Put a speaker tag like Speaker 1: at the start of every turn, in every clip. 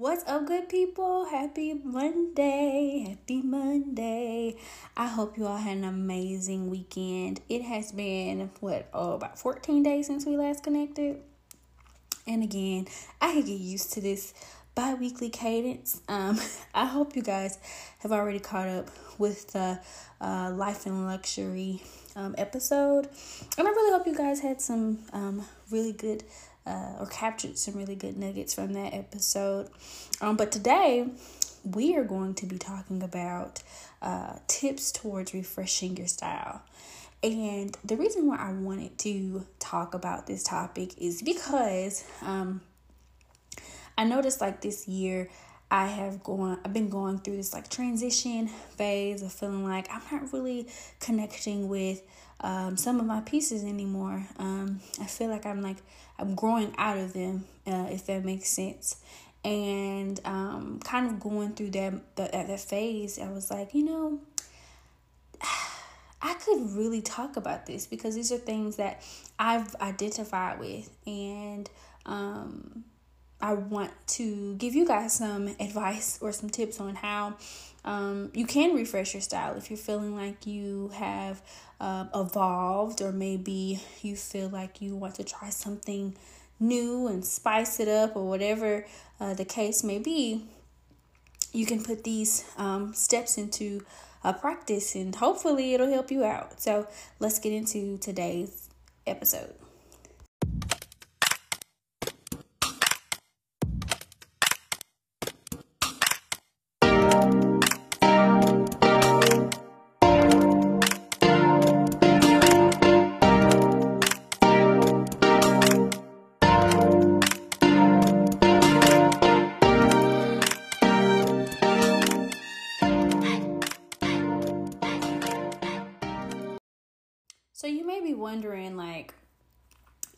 Speaker 1: What's up, good people? Happy Monday. Happy Monday. I hope you all had an amazing weekend. It has been, what, oh, about 14 days since we last connected. And again, I could get used to this bi weekly cadence. Um, I hope you guys have already caught up with the uh, Life and Luxury um, episode. And I really hope you guys had some um, really good uh, or captured some really good nuggets from that episode. Um, but today we are going to be talking about uh, tips towards refreshing your style. And the reason why I wanted to talk about this topic is because um, I noticed like this year I have gone I've been going through this like transition phase of feeling like I'm not really connecting with um, some of my pieces anymore. Um, I feel like I'm like I'm growing out of them, uh, if that makes sense. And um, kind of going through that that phase, I was like, you know, I could really talk about this because these are things that I've identified with, and um, I want to give you guys some advice or some tips on how um, you can refresh your style if you're feeling like you have uh, evolved or maybe you feel like you want to try something new and spice it up or whatever uh, the case may be. You can put these um, steps into a practice and hopefully it'll help you out. So let's get into today's episode. So you may be wondering, like,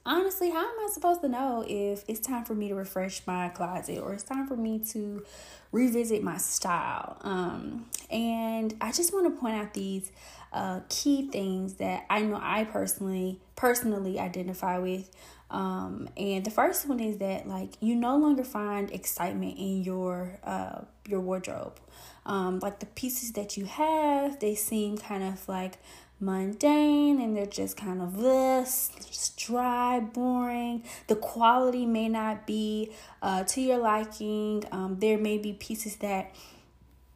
Speaker 1: honestly, how am I supposed to know if it's time for me to refresh my closet or it's time for me to revisit my style? Um, and I just want to point out these uh, key things that I know I personally personally identify with. Um, and the first one is that like you no longer find excitement in your uh, your wardrobe. Um, like the pieces that you have, they seem kind of like mundane and they're just kind of this just dry boring. The quality may not be uh, to your liking. Um, there may be pieces that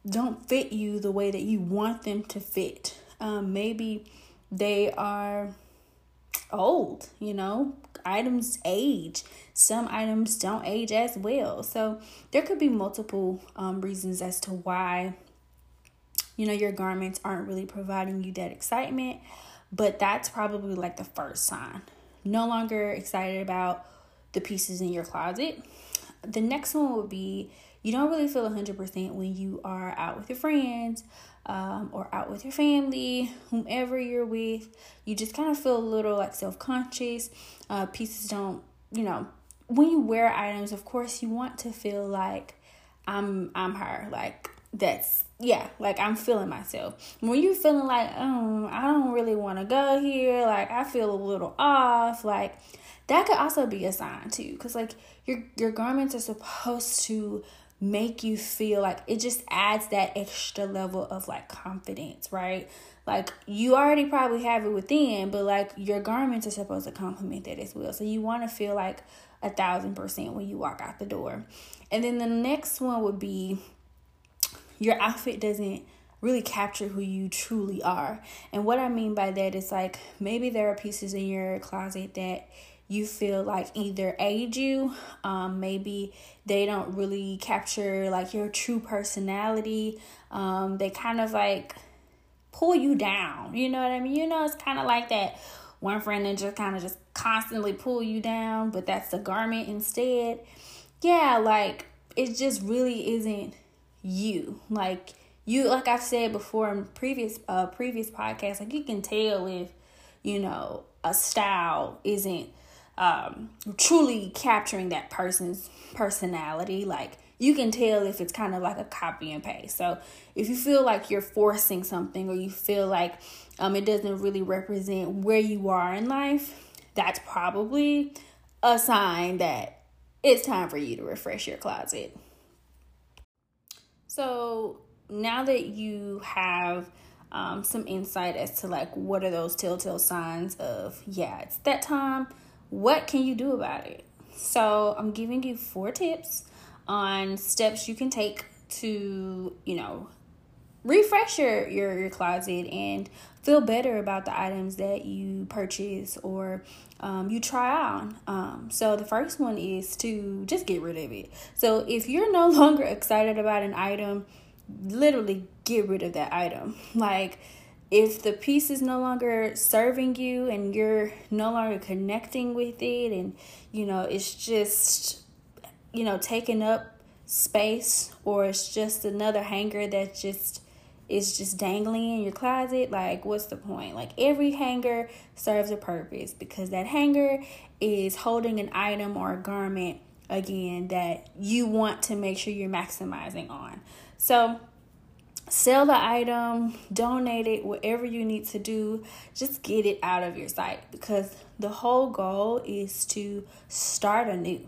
Speaker 1: don't fit you the way that you want them to fit. Um, maybe they are old you know? Items age. Some items don't age as well. So there could be multiple um, reasons as to why you know, your garments aren't really providing you that excitement, but that's probably like the first sign. No longer excited about the pieces in your closet. The next one would be you don't really feel 100% when you are out with your friends um, or out with your family, whomever you're with. You just kind of feel a little like self conscious. Uh, pieces don't, you know, when you wear items, of course, you want to feel like I'm I'm her. Like that's yeah, like I'm feeling myself. When you're feeling like, um, I don't really want to go here, like I feel a little off, like that could also be a sign too, because like your your garments are supposed to make you feel like it just adds that extra level of like confidence, right? Like you already probably have it within, but like your garments are supposed to complement that as well. So you want to feel like a thousand percent when you walk out the door. And then the next one would be your outfit doesn't really capture who you truly are. And what I mean by that is like maybe there are pieces in your closet that you feel like either age you, um, maybe they don't really capture like your true personality. Um, they kind of like pull you down. You know what I mean? You know, it's kind of like that one friend that just kind of just constantly pull you down, but that's the garment instead. Yeah, like it just really isn't you. Like you like I've said before in previous uh previous podcasts, like you can tell if, you know, a style isn't um truly capturing that person's personality. Like you can tell if it's kind of like a copy and paste. So if you feel like you're forcing something or you feel like um it doesn't really represent where you are in life, that's probably a sign that it's time for you to refresh your closet. So now that you have um, some insight as to like what are those telltale signs of yeah it's that time what can you do about it? So i'm giving you four tips on steps you can take to you know refresh your your, your closet and feel better about the items that you purchase or um, you try on. Um, so the first one is to just get rid of it. So if you're no longer excited about an item, literally get rid of that item. Like if the piece is no longer serving you and you're no longer connecting with it and you know it's just you know taking up space or it's just another hanger that just is just dangling in your closet like what's the point like every hanger serves a purpose because that hanger is holding an item or a garment again that you want to make sure you're maximizing on so sell the item, donate it, whatever you need to do, just get it out of your sight because the whole goal is to start anew,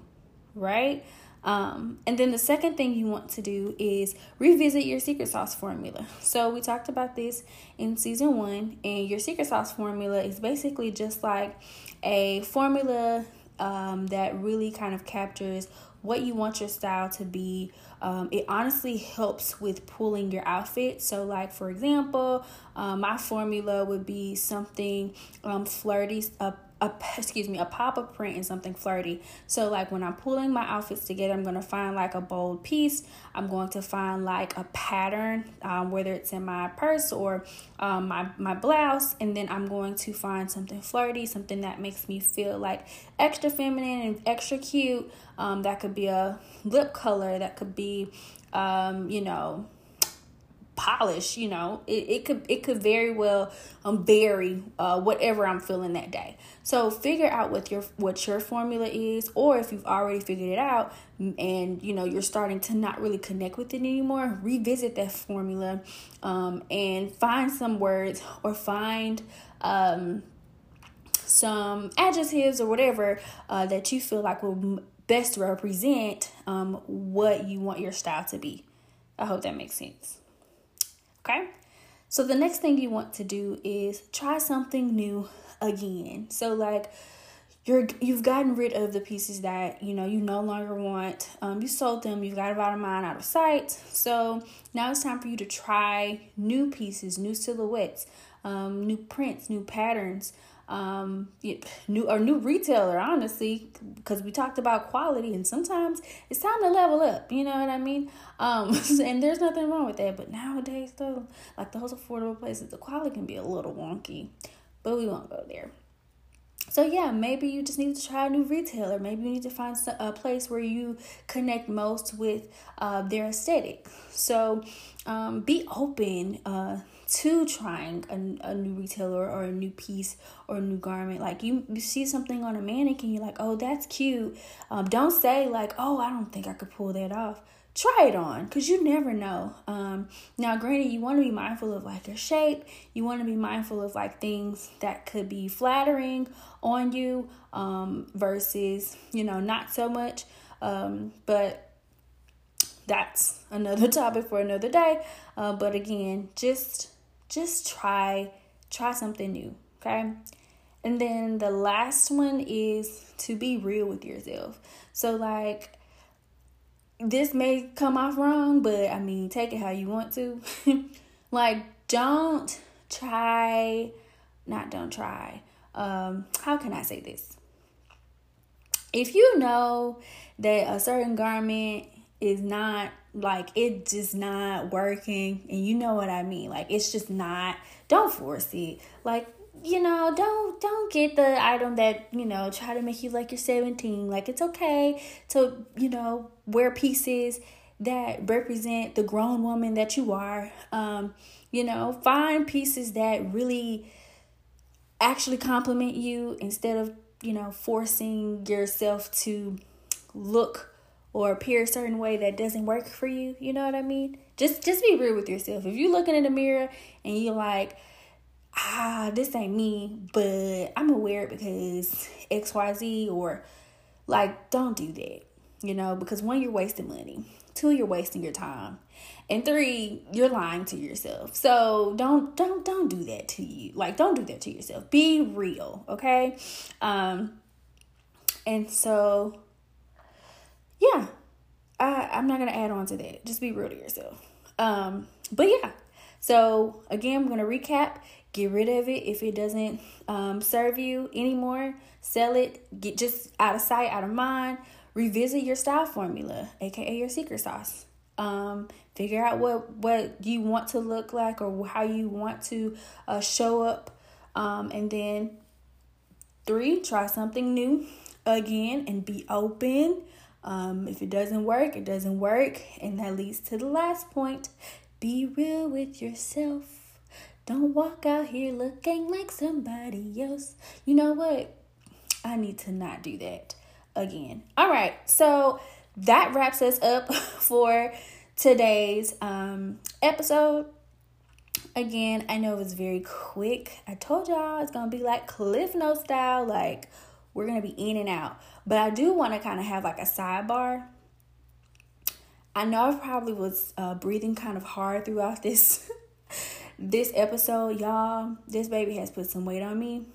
Speaker 1: right? Um, and then the second thing you want to do is revisit your secret sauce formula. So we talked about this in season one, and your secret sauce formula is basically just like a formula um, that really kind of captures what you want your style to be. Um, it honestly helps with pulling your outfit. So, like for example, um, my formula would be something um, flirty, a a excuse me a pop-up print and something flirty. So like when i'm pulling my outfits together i'm going to find like a bold piece. I'm going to find like a pattern um, whether it's in my purse or um, my, my blouse. And then i'm going to find something flirty something that makes me feel like extra feminine and extra cute. Um, that could be a lip color. That could be um, you know polish you know it, it could it could very well um vary uh whatever i'm feeling that day so figure out what your what your formula is or if you've already figured it out and you know you're starting to not really connect with it anymore revisit that formula um and find some words or find um some adjectives or whatever uh, that you feel like will best represent um, what you want your style to be. I hope that makes sense. Okay. So the next thing you want to do is try something new again. So like you're you've gotten rid of the pieces that you know you no longer want. Um, you sold them. You've got them out of mind, out of sight. So now it's time for you to try new pieces, new silhouettes, um, new prints, new patterns um new or new retailer honestly because we talked about quality and sometimes it's time to level up you know what i mean um and there's nothing wrong with that but nowadays though like those affordable places the quality can be a little wonky but we won't go there so yeah, maybe you just need to try a new retailer. Maybe you need to find a place where you connect most with uh, their aesthetic. So um, be open uh, to trying a, a new retailer or a new piece or a new garment. Like you, you see something on a mannequin, you're like, oh, that's cute. Um, don't say like, oh, I don't think I could pull that off. Try it on because you never know. Um, now, granted, you want to be mindful of like your shape. You want to be mindful of like things that could be flattering on you um, versus you know not so much. Um, but that's another topic for another day. Uh, but again, just just try try something new, okay? And then the last one is to be real with yourself. So like this may come off wrong, but I mean, take it how you want to. like don't try not don't try. Um how can I say this? If you know that a certain garment is not like it just not working and you know what i mean like it's just not don't force it like you know don't don't get the item that you know try to make you like you're 17 like it's okay to you know wear pieces that represent the grown woman that you are um you know find pieces that really actually compliment you instead of you know forcing yourself to look or appear a certain way that doesn't work for you. You know what I mean? Just just be real with yourself. If you're looking in the mirror and you're like, ah, this ain't me, but I'm it because XYZ or like don't do that. you know, because one, you're wasting money, two, you're wasting your time, and three, you're lying to yourself. So don't don't don't do that to you. Like don't do that to yourself. Be real, okay? Um and so yeah, I, I'm not gonna add on to that. Just be real to yourself. Um, but yeah. So again, I'm gonna recap. Get rid of it if it doesn't um, serve you anymore. Sell it. Get just out of sight, out of mind. Revisit your style formula, aka your secret sauce. Um, figure out what what you want to look like or how you want to uh, show up, um, and then three, try something new again and be open um, if it doesn't work, it doesn't work. And that leads to the last point be real with yourself. Don't walk out here looking like somebody else. You know what? I need to not do that again. All right, so that wraps us up for today's um, episode. Again, I know it was very quick. I told y'all it's gonna be like Cliff Note style, like we're going to be in and out. But I do want to kind of have like a sidebar. I know I probably was uh, breathing kind of hard throughout this this episode, y'all. This baby has put some weight on me.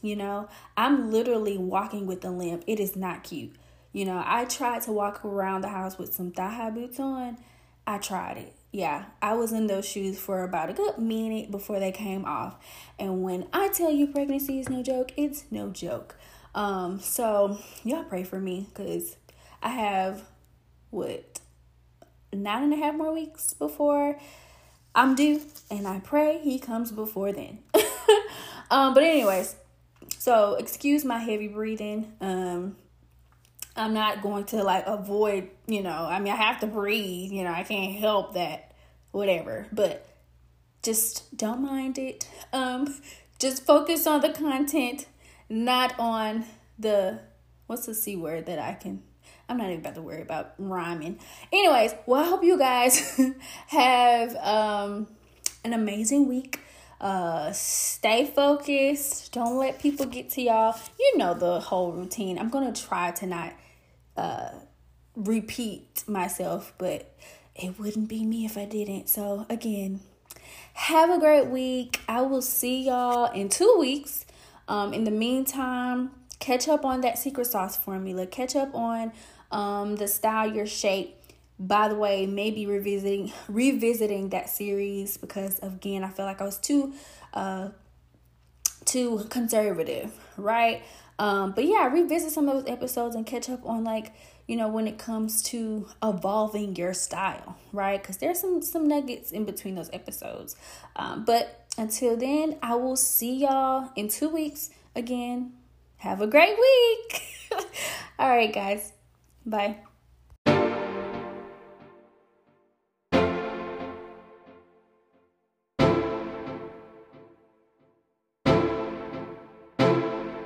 Speaker 1: You know, I'm literally walking with a limp. It is not cute. You know, I tried to walk around the house with some thigh high boots on. I tried it. Yeah, I was in those shoes for about a good minute before they came off. And when I tell you pregnancy is no joke, it's no joke. Um, so y'all pray for me because I have what nine and a half more weeks before I'm due, and I pray he comes before then. um, but anyways, so excuse my heavy breathing. Um, I'm not going to like avoid, you know, I mean, I have to breathe, you know, I can't help that, whatever, but just don't mind it. Um, just focus on the content not on the what's the c word that I can. I'm not even about to worry about rhyming. Anyways, well, I hope you guys have um, an amazing week. Uh, stay focused. Don't let people get to y'all. You know the whole routine. I'm gonna try to not uh, repeat myself, but it wouldn't be me if I didn't. So again, have a great week. I will see y'all in two weeks um, in the meantime, catch up on that secret sauce formula. Catch up on um, the style your shape. By the way, maybe revisiting revisiting that series because again, I feel like I was too uh too conservative, right? Um, but yeah, revisit some of those episodes and catch up on like you know when it comes to evolving your style, right? Because there's some some nuggets in between those episodes. Um, but until then, I will see y'all in two weeks again. Have a great week. All right, guys. Bye.